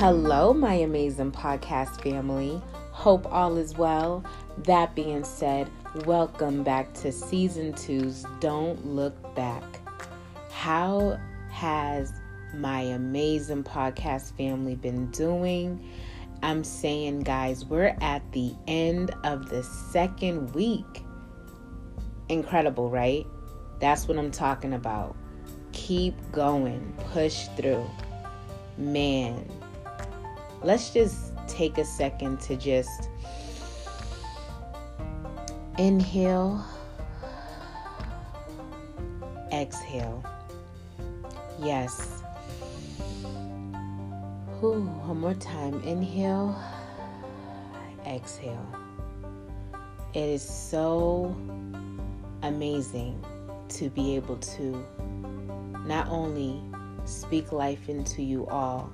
Hello, my amazing podcast family. Hope all is well. That being said, welcome back to season two's Don't Look Back. How has my amazing podcast family been doing? I'm saying, guys, we're at the end of the second week. Incredible, right? That's what I'm talking about. Keep going, push through. Man, let's just take a second to just inhale, exhale. Yes. Whew, one more time. Inhale, exhale. It is so amazing to be able to not only speak life into you all,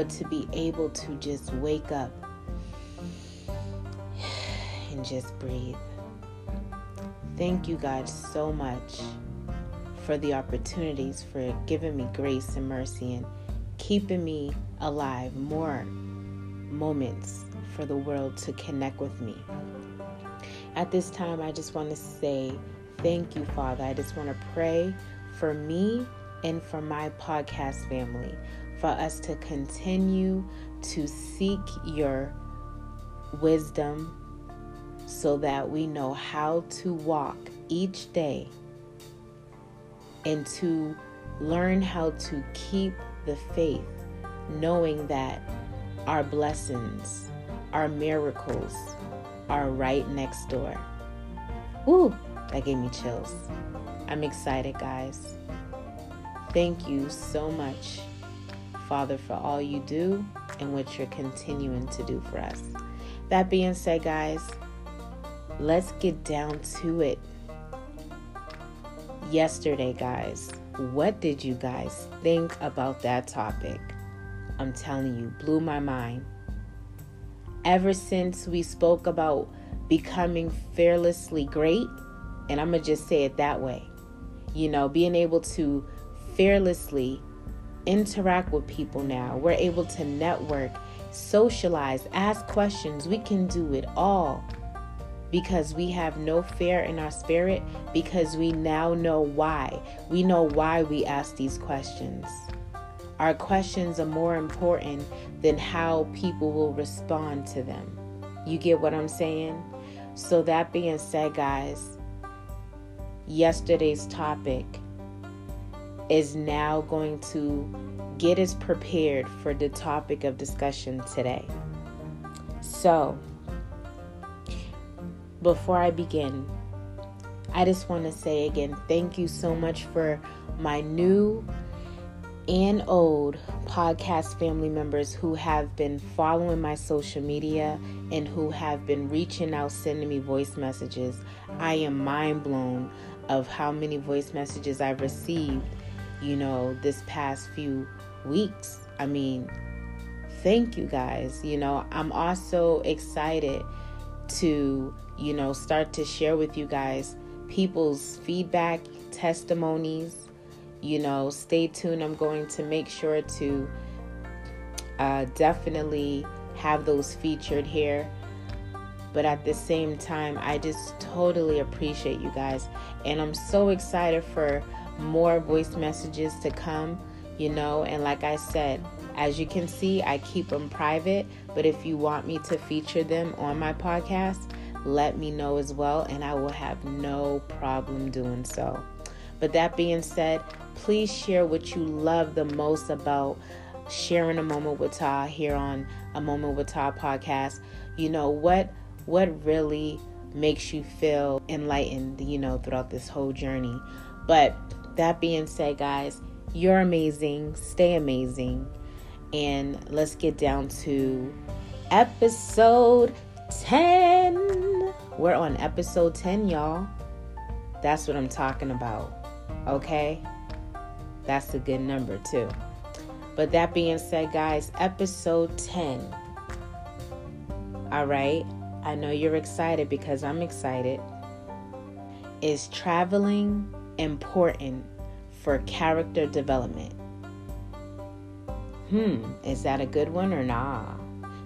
but to be able to just wake up and just breathe. Thank you, God, so much for the opportunities, for giving me grace and mercy and keeping me alive more moments for the world to connect with me. At this time, I just want to say thank you, Father. I just want to pray for me and for my podcast family for us to continue to seek your wisdom so that we know how to walk each day and to learn how to keep the faith, knowing that our blessings, our miracles are right next door. Ooh, that gave me chills. I'm excited, guys. Thank you so much Father, for all you do and what you're continuing to do for us. That being said, guys, let's get down to it. Yesterday, guys, what did you guys think about that topic? I'm telling you, blew my mind. Ever since we spoke about becoming fearlessly great, and I'm going to just say it that way, you know, being able to fearlessly interact with people now. We're able to network, socialize, ask questions. We can do it all because we have no fear in our spirit because we now know why. We know why we ask these questions. Our questions are more important than how people will respond to them. You get what I'm saying? So, that being said, guys, yesterday's topic is now going to get us prepared for the topic of discussion today. So, before I begin, I just want to say again thank you so much for my new and old podcast family members who have been following my social media and who have been reaching out, sending me voice messages. I am mind blown of how many voice messages I've received you know, this past few weeks. I mean, thank you guys. You know, I'm also excited to, you know, start to share with you guys people's feedback, testimonies. You know, stay tuned. I'm going to make sure to uh, definitely have those featured here. But at the same time, I just totally appreciate you guys. And I'm so excited for more voice messages to come, you know. And like I said, as you can see, I keep them private. But if you want me to feature them on my podcast, let me know as well, and I will have no problem doing so. But that being said, please share what you love the most about sharing a moment with Tah here on a moment with Tah podcast. You know what what really makes you feel enlightened, you know, throughout this whole journey. But that being said, guys, you're amazing. Stay amazing. And let's get down to episode 10. We're on episode 10, y'all. That's what I'm talking about. Okay? That's a good number, too. But that being said, guys, episode 10. All right? I know you're excited because I'm excited. Is traveling important for character development? Hmm, is that a good one or nah?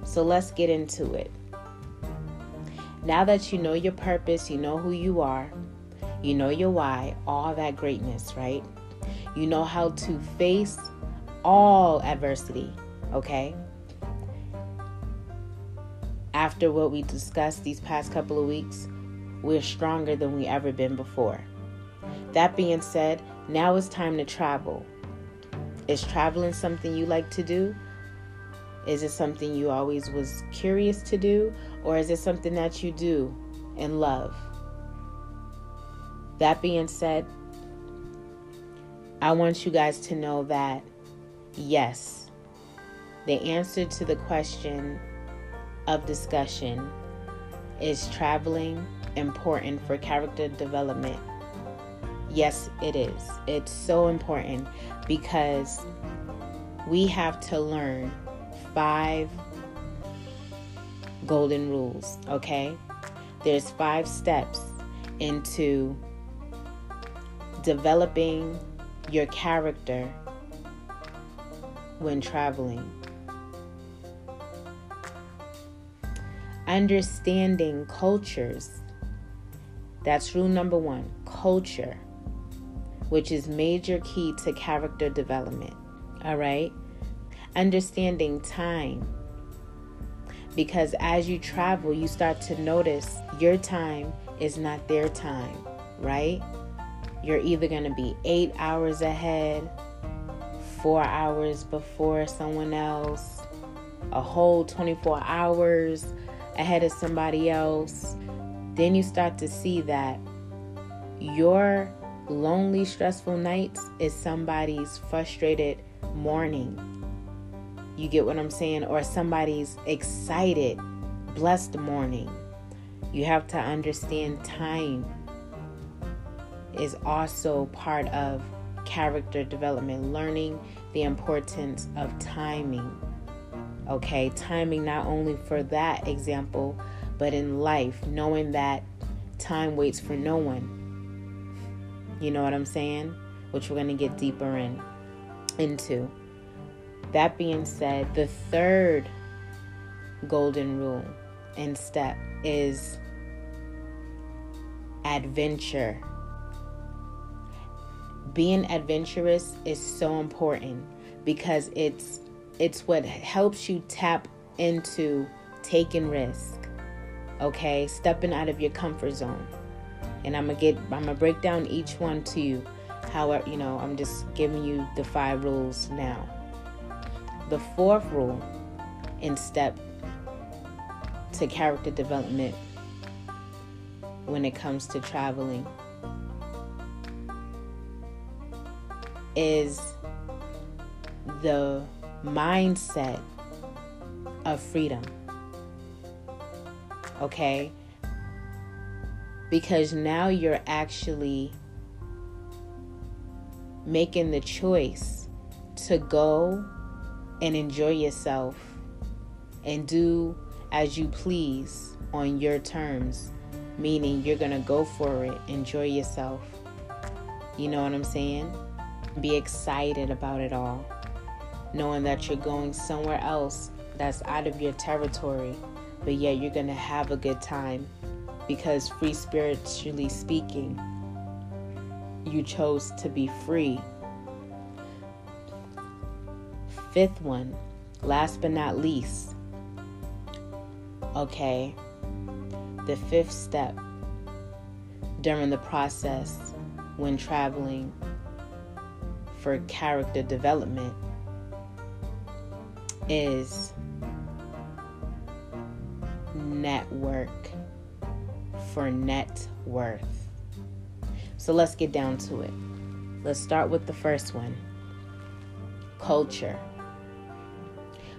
So let's get into it. Now that you know your purpose, you know who you are, you know your why, all that greatness, right? You know how to face all adversity, okay? After what we discussed these past couple of weeks, we're stronger than we ever been before. That being said, now it's time to travel. Is traveling something you like to do? Is it something you always was curious to do? Or is it something that you do and love? That being said, I want you guys to know that yes, the answer to the question of discussion is traveling important for character development? Yes, it is. It's so important because we have to learn five golden rules, okay? There's five steps into developing your character when traveling. Understanding cultures. That's rule number one culture, which is major key to character development. All right? Understanding time. Because as you travel, you start to notice your time is not their time, right? You're either going to be eight hours ahead, four hours before someone else, a whole 24 hours ahead of somebody else. Then you start to see that your lonely, stressful nights is somebody's frustrated morning. You get what I'm saying? Or somebody's excited, blessed morning. You have to understand time is also part of character development, learning the importance of timing. Okay, timing not only for that example, but in life, knowing that time waits for no one. You know what I'm saying? Which we're going to get deeper in into. That being said, the third golden rule and step is adventure being adventurous is so important because it's it's what helps you tap into taking risk okay stepping out of your comfort zone and i'm gonna get i'm gonna break down each one to you however you know i'm just giving you the five rules now the fourth rule in step to character development when it comes to traveling is the mindset of freedom. Okay? Because now you're actually making the choice to go and enjoy yourself and do as you please on your terms, meaning you're going to go for it, enjoy yourself. You know what I'm saying? Be excited about it all, knowing that you're going somewhere else that's out of your territory, but yet you're going to have a good time because, free spiritually speaking, you chose to be free. Fifth one, last but not least, okay, the fifth step during the process when traveling for character development is network for net worth. So let's get down to it. Let's start with the first one culture.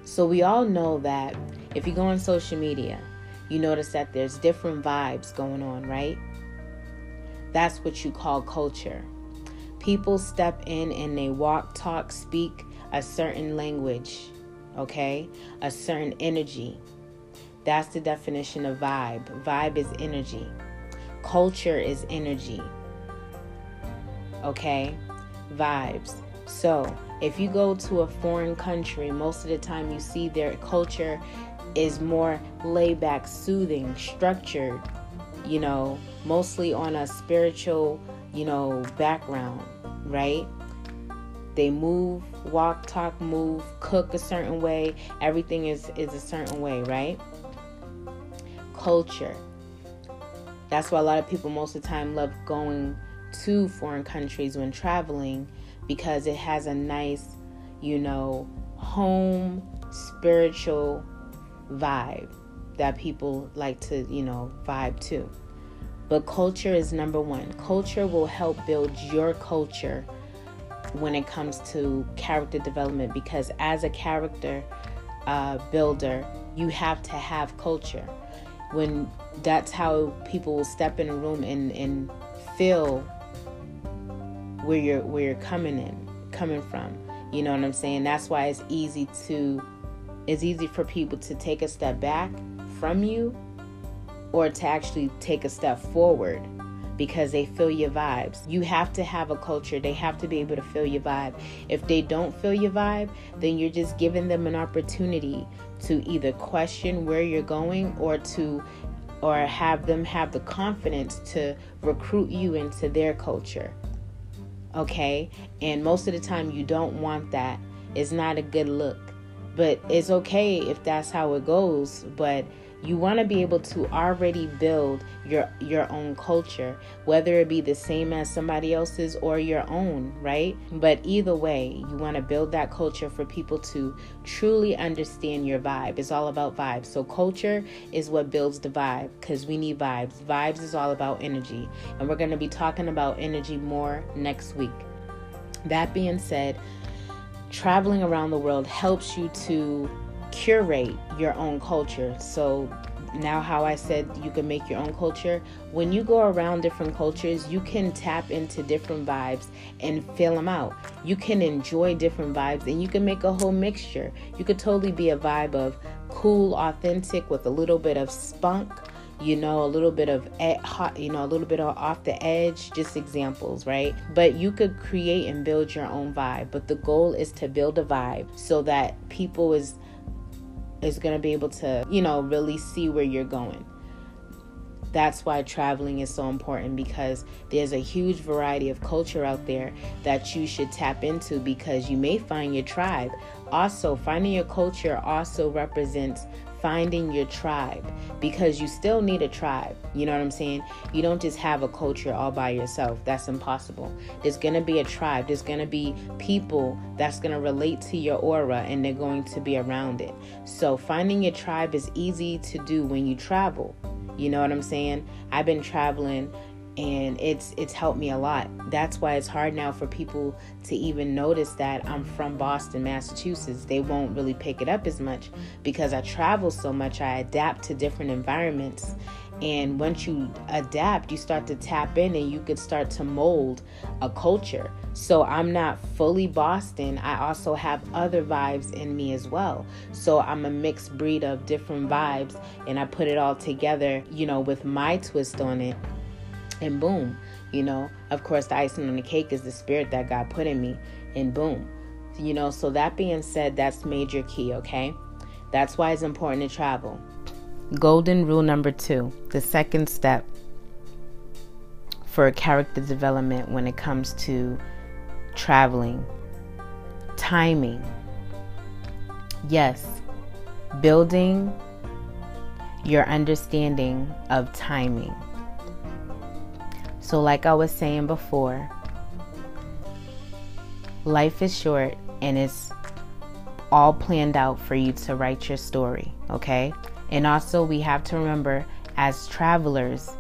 So we all know that if you go on social media, you notice that there's different vibes going on, right? That's what you call culture. People step in and they walk, talk, speak a certain language, okay? A certain energy. That's the definition of vibe. Vibe is energy, culture is energy, okay? Vibes. So if you go to a foreign country, most of the time you see their culture is more laid back, soothing, structured, you know, mostly on a spiritual, you know, background, right? They move, walk, talk, move, cook a certain way. Everything is is a certain way, right? Culture. That's why a lot of people most of the time love going to foreign countries when traveling because it has a nice, you know, home spiritual vibe that people like to, you know, vibe to. But culture is number one. Culture will help build your culture when it comes to character development because as a character uh, builder, you have to have culture. When that's how people will step in a room and, and feel where you're where you're coming in, coming from. You know what I'm saying? That's why it's easy to it's easy for people to take a step back from you or to actually take a step forward because they feel your vibes. You have to have a culture. They have to be able to feel your vibe. If they don't feel your vibe, then you're just giving them an opportunity to either question where you're going or to or have them have the confidence to recruit you into their culture. Okay? And most of the time you don't want that. It's not a good look. But it's okay if that's how it goes, but you want to be able to already build your your own culture whether it be the same as somebody else's or your own right? But either way you want to build that culture for people to truly understand your vibe. It's all about vibes. So culture is what builds the vibe because we need vibes. Vibes is all about energy. And we're going to be talking about energy more next week. That being said traveling around the world helps you to curate your own culture. So now how I said you can make your own culture, when you go around different cultures, you can tap into different vibes and fill them out. You can enjoy different vibes and you can make a whole mixture. You could totally be a vibe of cool, authentic with a little bit of spunk you know, a little bit of hot, you know, a little bit of off the edge, just examples, right? But you could create and build your own vibe. But the goal is to build a vibe so that people is is going to be able to, you know, really see where you're going. That's why traveling is so important because there's a huge variety of culture out there that you should tap into because you may find your tribe. Also, finding your culture also represents finding your tribe because you still need a tribe. You know what I'm saying? You don't just have a culture all by yourself. That's impossible. There's going to be a tribe. There's going to be people that's going to relate to your aura and they're going to be around it. So finding your tribe is easy to do when you travel. You know what I'm saying? I've been traveling and it's it's helped me a lot. That's why it's hard now for people to even notice that I'm from Boston, Massachusetts. They won't really pick it up as much because I travel so much. I adapt to different environments. And once you adapt, you start to tap in and you could start to mold a culture. So I'm not fully Boston. I also have other vibes in me as well. So I'm a mixed breed of different vibes and I put it all together, you know, with my twist on it and boom, you know, of course, the icing on the cake is the spirit that God put in me, and boom, you know. So, that being said, that's major key, okay? That's why it's important to travel. Golden rule number two the second step for character development when it comes to traveling timing. Yes, building your understanding of timing. So, like I was saying before, life is short and it's all planned out for you to write your story, okay? And also, we have to remember as travelers,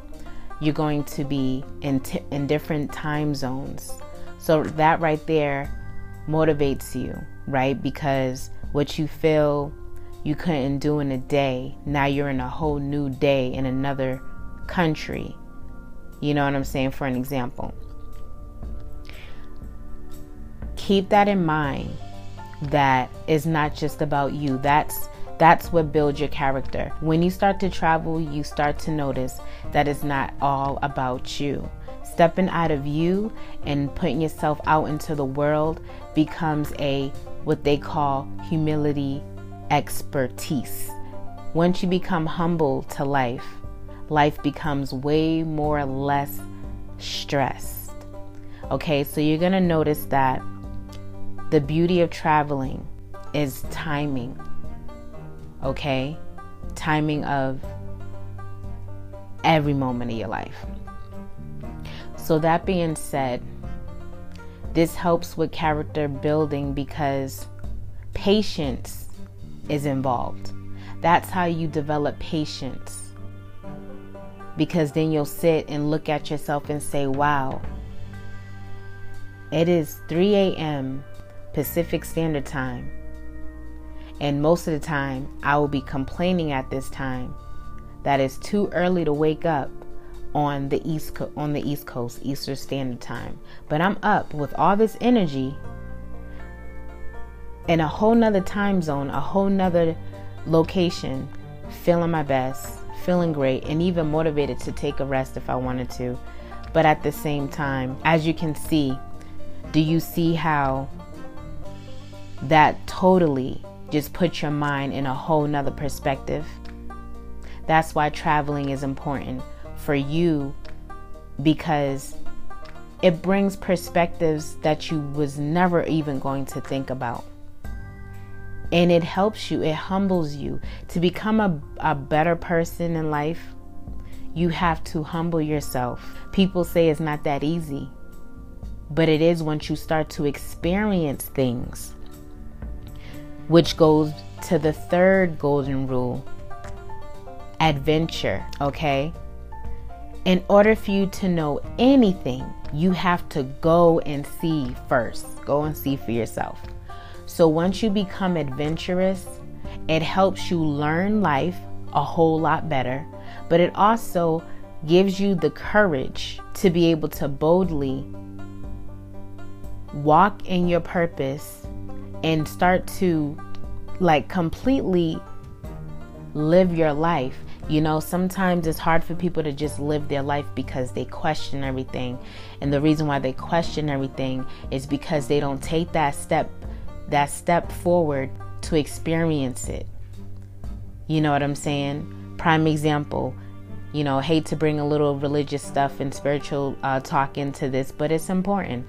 you're going to be in, t- in different time zones. So, that right there motivates you, right? Because what you feel you couldn't do in a day, now you're in a whole new day in another country you know what I'm saying? For an example. Keep that in mind that it's not just about you. That's that's what builds your character. When you start to travel, you start to notice that it's not all about you. Stepping out of you and putting yourself out into the world becomes a what they call humility expertise. Once you become humble to life, life becomes way more or less stressed. Okay, so you're to notice that the beauty of traveling is timing. Okay? Timing of every moment of your life. So, that being said, this helps with character building because patience is involved. That's how you develop patience. Because then you'll sit and look at yourself and say, wow, it is 3 a.m. Pacific Standard Time. And most of the time, I will be complaining at this time that it's too early to wake up on the east Co- on the east coast eastern standard time but i'm up with all this energy in a whole nother time zone a whole nother location feeling my best feeling great and even motivated to take a rest if i wanted to. But at the same time as you can see do you see how that totally just puts your mind in a whole nother perspective? That's why traveling is important for you because it brings perspectives that you was never even going to think about and it helps you it humbles you to become a, a better person in life you have to humble yourself people say it's not that easy but it is once you start to experience things which goes to the third golden rule adventure okay in order for you to know anything, you have to go and see first. Go and see for yourself. So once you become adventurous, it helps you learn life a whole lot better, but it also gives you the courage to be able to boldly walk in your purpose and start to like completely live your life you know, sometimes it's hard for people to just live their life because they question everything. And the reason why they question everything is because they don't take that step that step forward to experience it. You know what I'm saying? Prime example, you know, hate to bring a little religious stuff and spiritual uh, talk into this, but it's important.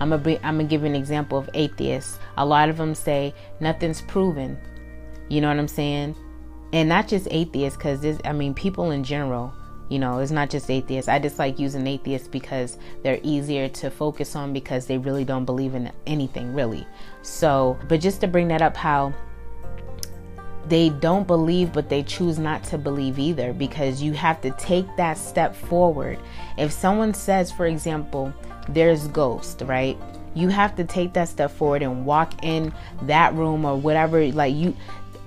I'm I'm gonna give an example of atheists. A lot of them say nothing's proven. You know what I'm saying? and not just atheists because this i mean people in general you know it's not just atheists. I just like using atheists because they're easier to focus on because they really don't believe in anything really. So but just to bring that up how they don't believe but they choose not to believe either because you have to take that step forward. If someone says for example there's ghost right? You have to take that step forward and walk in that room or whatever like you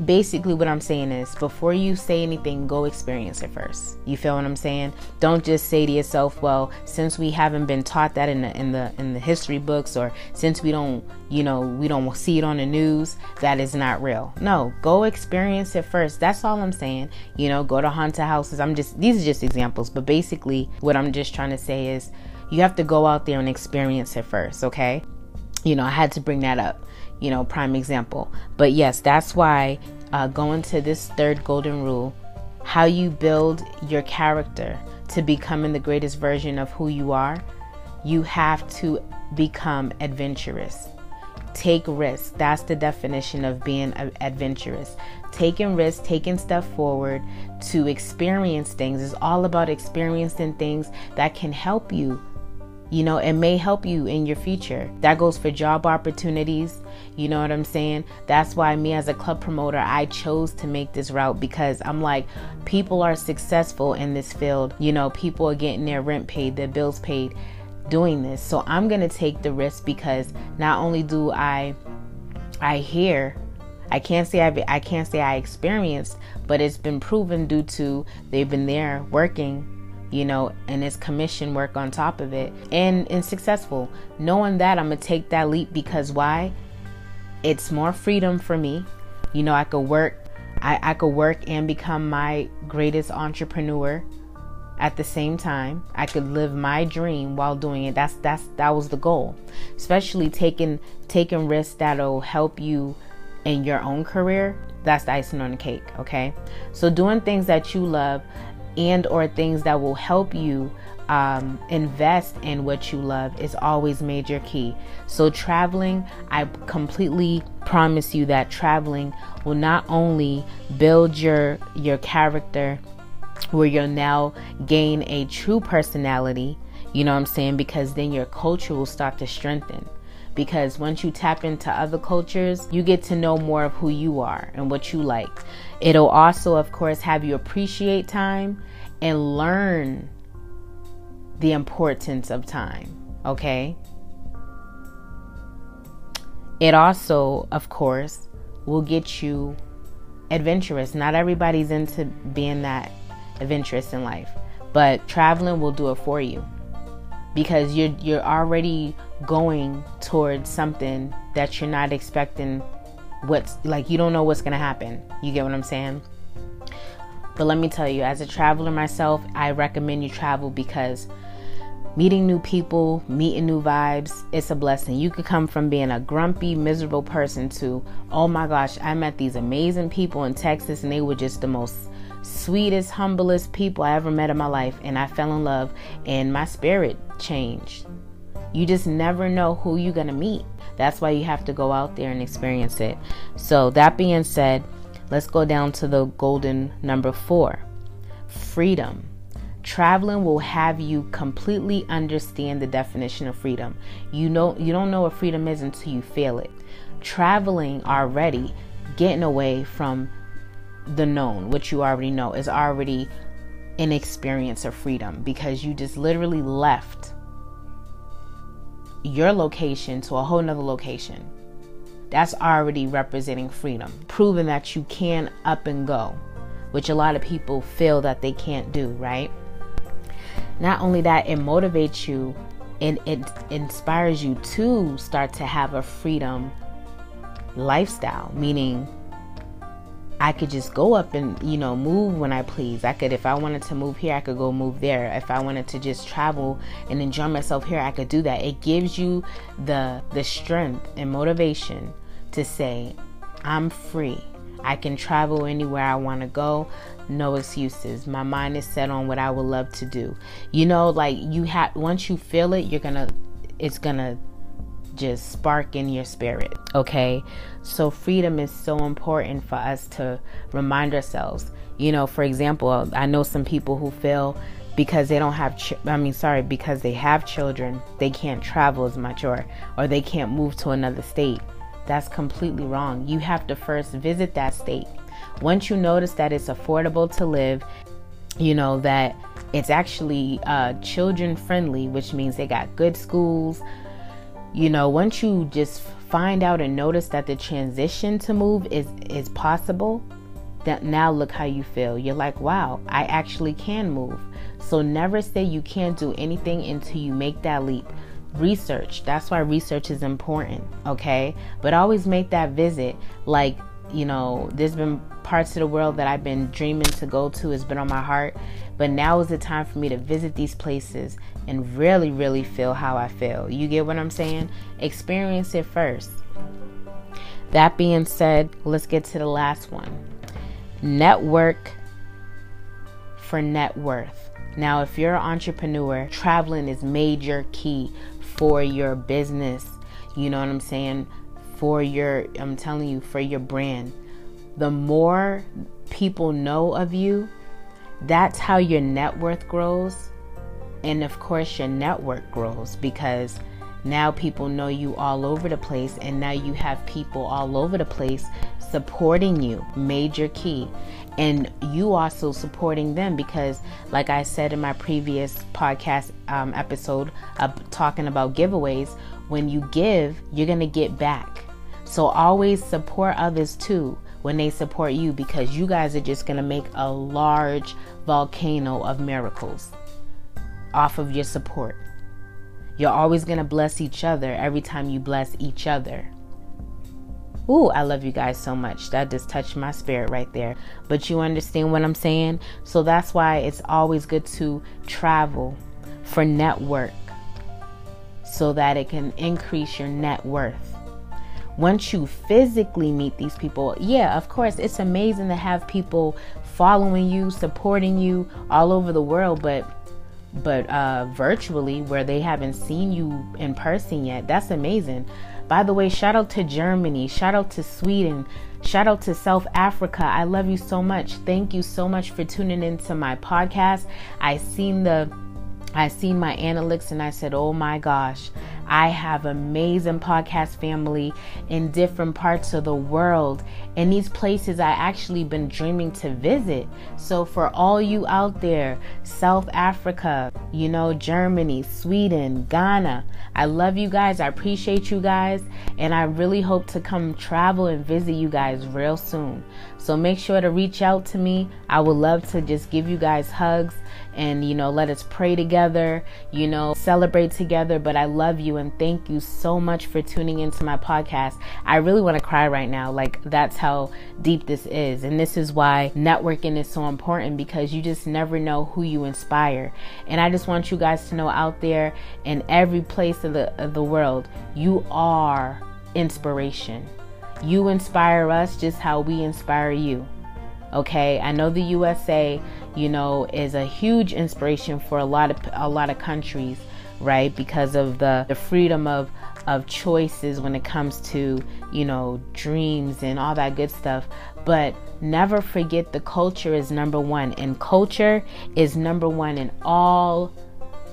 basically what I'm saying is before you say anything, go experience it first. You feel what I'm saying? Don't just say to yourself, well, since we haven't been taught that in the in the in the history books or since we don't, you know, we don't see it on the news, that is not real. No, go experience it first. That's all I'm saying. You know, go to haunted houses. I'm just these are just examples, but basically what I'm just trying to say is you have to go out there and experience it first, okay? You know, I had to bring that up you know, prime example. But yes, that's why uh, going to this third golden rule, how you build your character to becoming the greatest version of who you are, you have to become adventurous. Take risks. That's the definition of being adventurous. Taking risks, taking stuff forward to experience things is all about experiencing things that can help you you know, it may help you in your future. That goes for job opportunities. You know what I'm saying? That's why me as a club promoter, I chose to make this route because I'm like, people are successful in this field. You know, people are getting their rent paid, their bills paid doing this. So I'm going to take the risk because not only do I I hear I can't say I I can't say I experienced, but it's been proven due to they've been there working you know, and it's commission work on top of it and and successful. Knowing that I'm gonna take that leap because why? It's more freedom for me. You know, I could work I, I could work and become my greatest entrepreneur at the same time. I could live my dream while doing it. That's that's that was the goal. Especially taking taking risks that'll help you in your own career. That's the icing on the cake, okay? So doing things that you love and or things that will help you um, invest in what you love is always major key. So traveling, I completely promise you that traveling will not only build your your character where you'll now gain a true personality, you know what I'm saying? Because then your culture will start to strengthen. Because once you tap into other cultures, you get to know more of who you are and what you like. It'll also, of course, have you appreciate time and learn the importance of time, okay? It also, of course, will get you adventurous. Not everybody's into being that adventurous in life, but traveling will do it for you because you're you're already going towards something that you're not expecting what's like you don't know what's going to happen. You get what I'm saying? But let me tell you, as a traveler myself, I recommend you travel because meeting new people, meeting new vibes, it's a blessing. You could come from being a grumpy, miserable person to, oh my gosh, I met these amazing people in Texas and they were just the most sweetest, humblest people I ever met in my life. And I fell in love and my spirit changed. You just never know who you're going to meet. That's why you have to go out there and experience it. So, that being said, Let's go down to the golden number four freedom. Traveling will have you completely understand the definition of freedom. You know you don't know what freedom is until you feel it. Traveling already, getting away from the known, which you already know, is already an experience of freedom because you just literally left your location to a whole nother location that's already representing freedom, proving that you can up and go, which a lot of people feel that they can't do, right? Not only that, it motivates you and it inspires you to start to have a freedom lifestyle, meaning I could just go up and, you know, move when I please. I could, if I wanted to move here, I could go move there. If I wanted to just travel and enjoy myself here, I could do that. It gives you the the strength and motivation to say, I'm free. I can travel anywhere I want to go. No excuses. My mind is set on what I would love to do. You know, like you have once you feel it, you're gonna it's gonna just spark in your spirit. Okay. So, freedom is so important for us to remind ourselves. You know, for example, I know some people who feel because they don't have ch- I mean sorry because they have children they can't travel as much or or they can't move to another state that's completely wrong you have to first visit that state once you notice that it's affordable to live you know that it's actually uh, children friendly which means they got good schools you know, once you just find out and notice that the transition to move is is possible, that now look how you feel. You're like, "Wow, I actually can move." So never say you can't do anything until you make that leap. Research. That's why research is important, okay? But always make that visit like you know, there's been parts of the world that I've been dreaming to go to, has been on my heart. But now is the time for me to visit these places and really, really feel how I feel. You get what I'm saying? Experience it first. That being said, let's get to the last one network for net worth. Now, if you're an entrepreneur, traveling is major key for your business. You know what I'm saying? For your, I'm telling you, for your brand. The more people know of you, that's how your net worth grows. And of course, your network grows because now people know you all over the place, and now you have people all over the place supporting you. Major key. And you also supporting them because, like I said in my previous podcast um, episode, of talking about giveaways, when you give, you're going to get back. So always support others too when they support you because you guys are just going to make a large volcano of miracles off of your support. You're always going to bless each other every time you bless each other. Ooh, I love you guys so much. That just touched my spirit right there. But you understand what I'm saying? So that's why it's always good to travel for network so that it can increase your net worth. Once you physically meet these people, yeah, of course, it's amazing to have people following you, supporting you all over the world, but but uh virtually where they haven't seen you in person yet. That's amazing. By the way, shout out to Germany, shout out to Sweden, shout out to South Africa. I love you so much. Thank you so much for tuning into my podcast. I seen the I seen my analytics and I said, "Oh my gosh, I have amazing podcast family in different parts of the world. And these places I actually been dreaming to visit. So for all you out there, South Africa, you know, Germany, Sweden, Ghana, I love you guys. I appreciate you guys. And I really hope to come travel and visit you guys real soon. So make sure to reach out to me. I would love to just give you guys hugs and, you know, let us pray together, you know, celebrate together. But I love you and thank you so much for tuning into my podcast. I really want to cry right now. Like, that's how deep this is. And this is why networking is so important because you just never know who you inspire. And I just want you guys to know out there in every place of the, of the world, you are inspiration. You inspire us just how we inspire you. Okay, I know the USA, you know, is a huge inspiration for a lot of a lot of countries, right? Because of the the freedom of of choices when it comes to, you know, dreams and all that good stuff. But never forget the culture is number 1 and culture is number 1 in all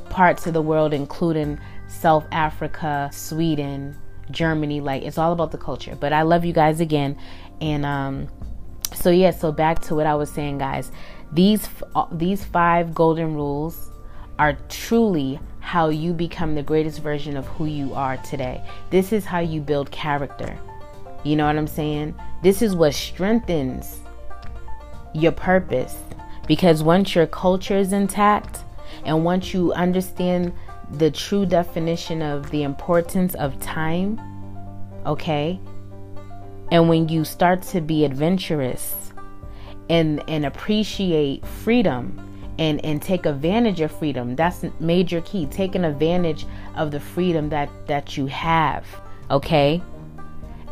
parts of the world including South Africa, Sweden, Germany. Like it's all about the culture. But I love you guys again and um so yeah so back to what i was saying guys these uh, these five golden rules are truly how you become the greatest version of who you are today. This is how you build character. You know what i'm saying? This is what strengthens your purpose. Because once your culture is intact and once you understand the true definition of the importance of time okay? And when you start to be adventurous and and appreciate freedom and and take advantage of freedom, that's major key. Taking advantage of the freedom that that you have, okay?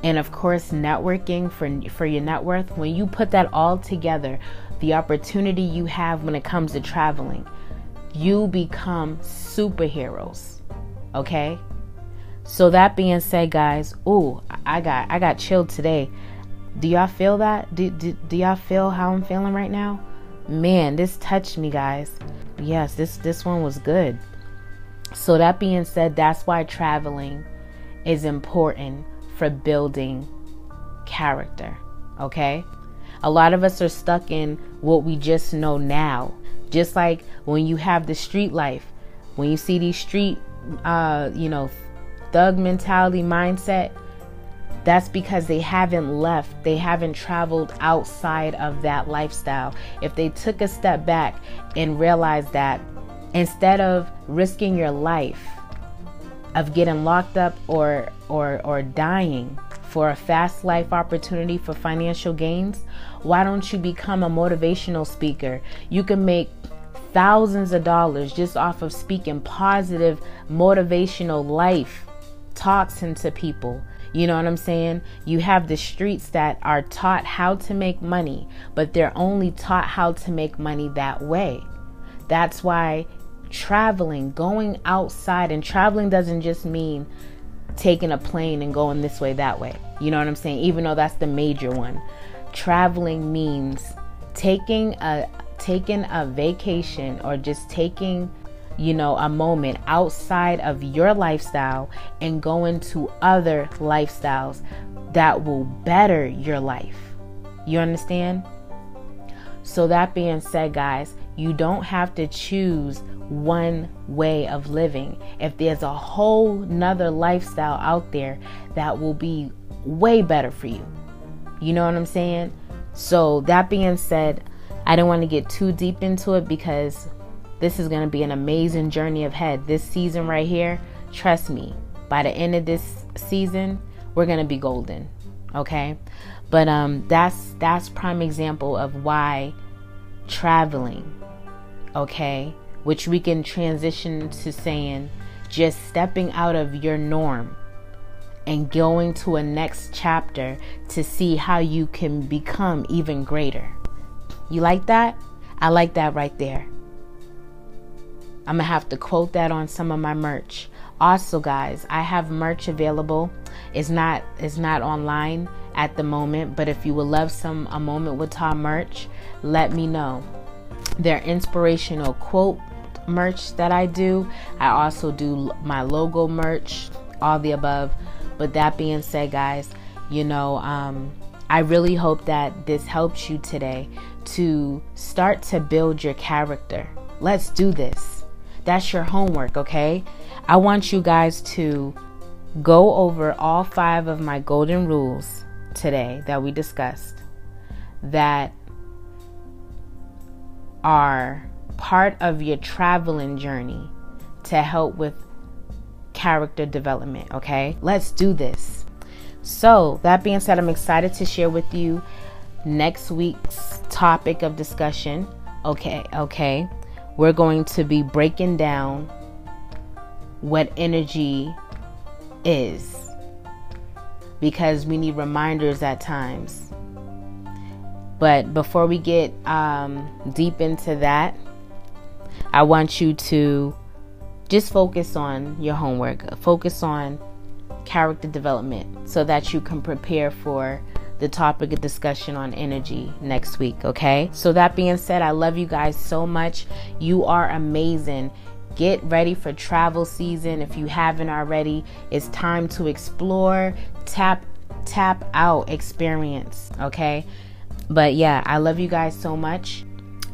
And of course, networking for for your net worth. When you put that all together, the opportunity you have when it comes to traveling, you become superheroes. Okay? So that being said, guys, ooh, I got I got chilled today. Do y'all feel that? Do, do, do y'all feel how I'm feeling right now? Man, this touched me, guys. Yes, this this one was good. So that being said, that's why traveling is important for building character. Okay? A lot of us are stuck in what we just know now. Just like when you have the street life, when you see these street uh, you know, thug mentality mindset, that's because they haven't left, they haven't traveled outside of that lifestyle. If they took a step back and realized that instead of risking your life of getting locked up or or or dying for a fast life opportunity for financial gains, why don't you become a motivational speaker? You can make thousands of dollars just off of speaking positive motivational life talks into people. You know what I'm saying? You have the streets that are taught how to make money, but they're only taught how to make money that way. That's why traveling, going outside, and traveling doesn't just mean taking a plane and going this way, that way. You know what I'm saying? Even though that's the major one. Traveling means taking a taking a vacation or just taking you know, a moment outside of your lifestyle and go into other lifestyles that will better your life. You understand? So, that being said, guys, you don't have to choose one way of living. If there's a whole nother lifestyle out there that will be way better for you, you know what I'm saying? So, that being said, I don't want to get too deep into it because this is going to be an amazing journey ahead. This season right here, trust me, by the end of this season, we're going to be golden. Okay? But um that's that's prime example of why traveling, okay, which we can transition to saying just stepping out of your norm and going to a next chapter to see how you can become even greater. You like that? I like that right there. I'm gonna have to quote that on some of my merch. Also, guys, I have merch available. It's not it's not online at the moment, but if you would love some a moment with Tah merch, let me know. Their inspirational quote merch that I do. I also do my logo merch, all the above. But that being said, guys, you know, um, I really hope that this helps you today to start to build your character. Let's do this. That's your homework, okay? I want you guys to go over all five of my golden rules today that we discussed that are part of your traveling journey to help with character development, okay? Let's do this. So, that being said, I'm excited to share with you next week's topic of discussion. Okay, okay. We're going to be breaking down what energy is because we need reminders at times. But before we get um, deep into that, I want you to just focus on your homework, focus on character development so that you can prepare for the topic of discussion on energy next week, okay? So, that being said, I love you guys so much. You are amazing. Get ready for travel season if you haven't already. It's time to explore, tap tap out experience, okay? But yeah, I love you guys so much.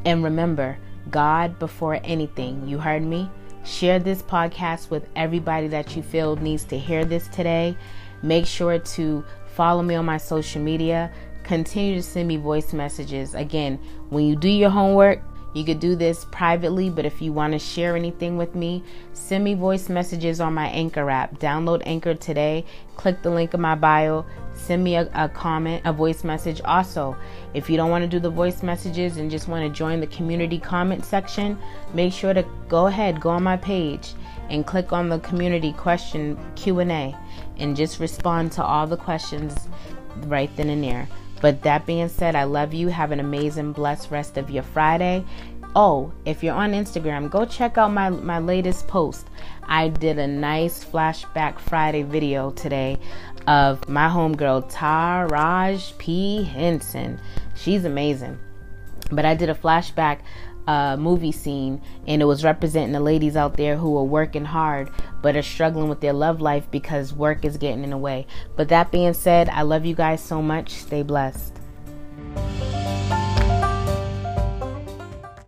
And remember, God before anything. You heard me? Share this podcast with everybody that you feel needs to hear this today. Make sure to follow me on my social media. Continue to send me voice messages. Again, when you do your homework, you could do this privately, but if you want to share anything with me, send me voice messages on my Anchor app. Download Anchor today. Click the link in my bio. Send me a, a comment, a voice message. Also, if you don't want to do the voice messages and just want to join the community comment section, make sure to go ahead, go on my page and click on the community question Q&A and just respond to all the questions right then and there. But that being said, I love you. Have an amazing, blessed rest of your Friday. Oh, if you're on Instagram, go check out my, my latest post. I did a nice flashback Friday video today of my homegirl, Taraji P. Henson. She's amazing. But I did a flashback uh, movie scene, and it was representing the ladies out there who are working hard but are struggling with their love life because work is getting in the way. But that being said, I love you guys so much. Stay blessed.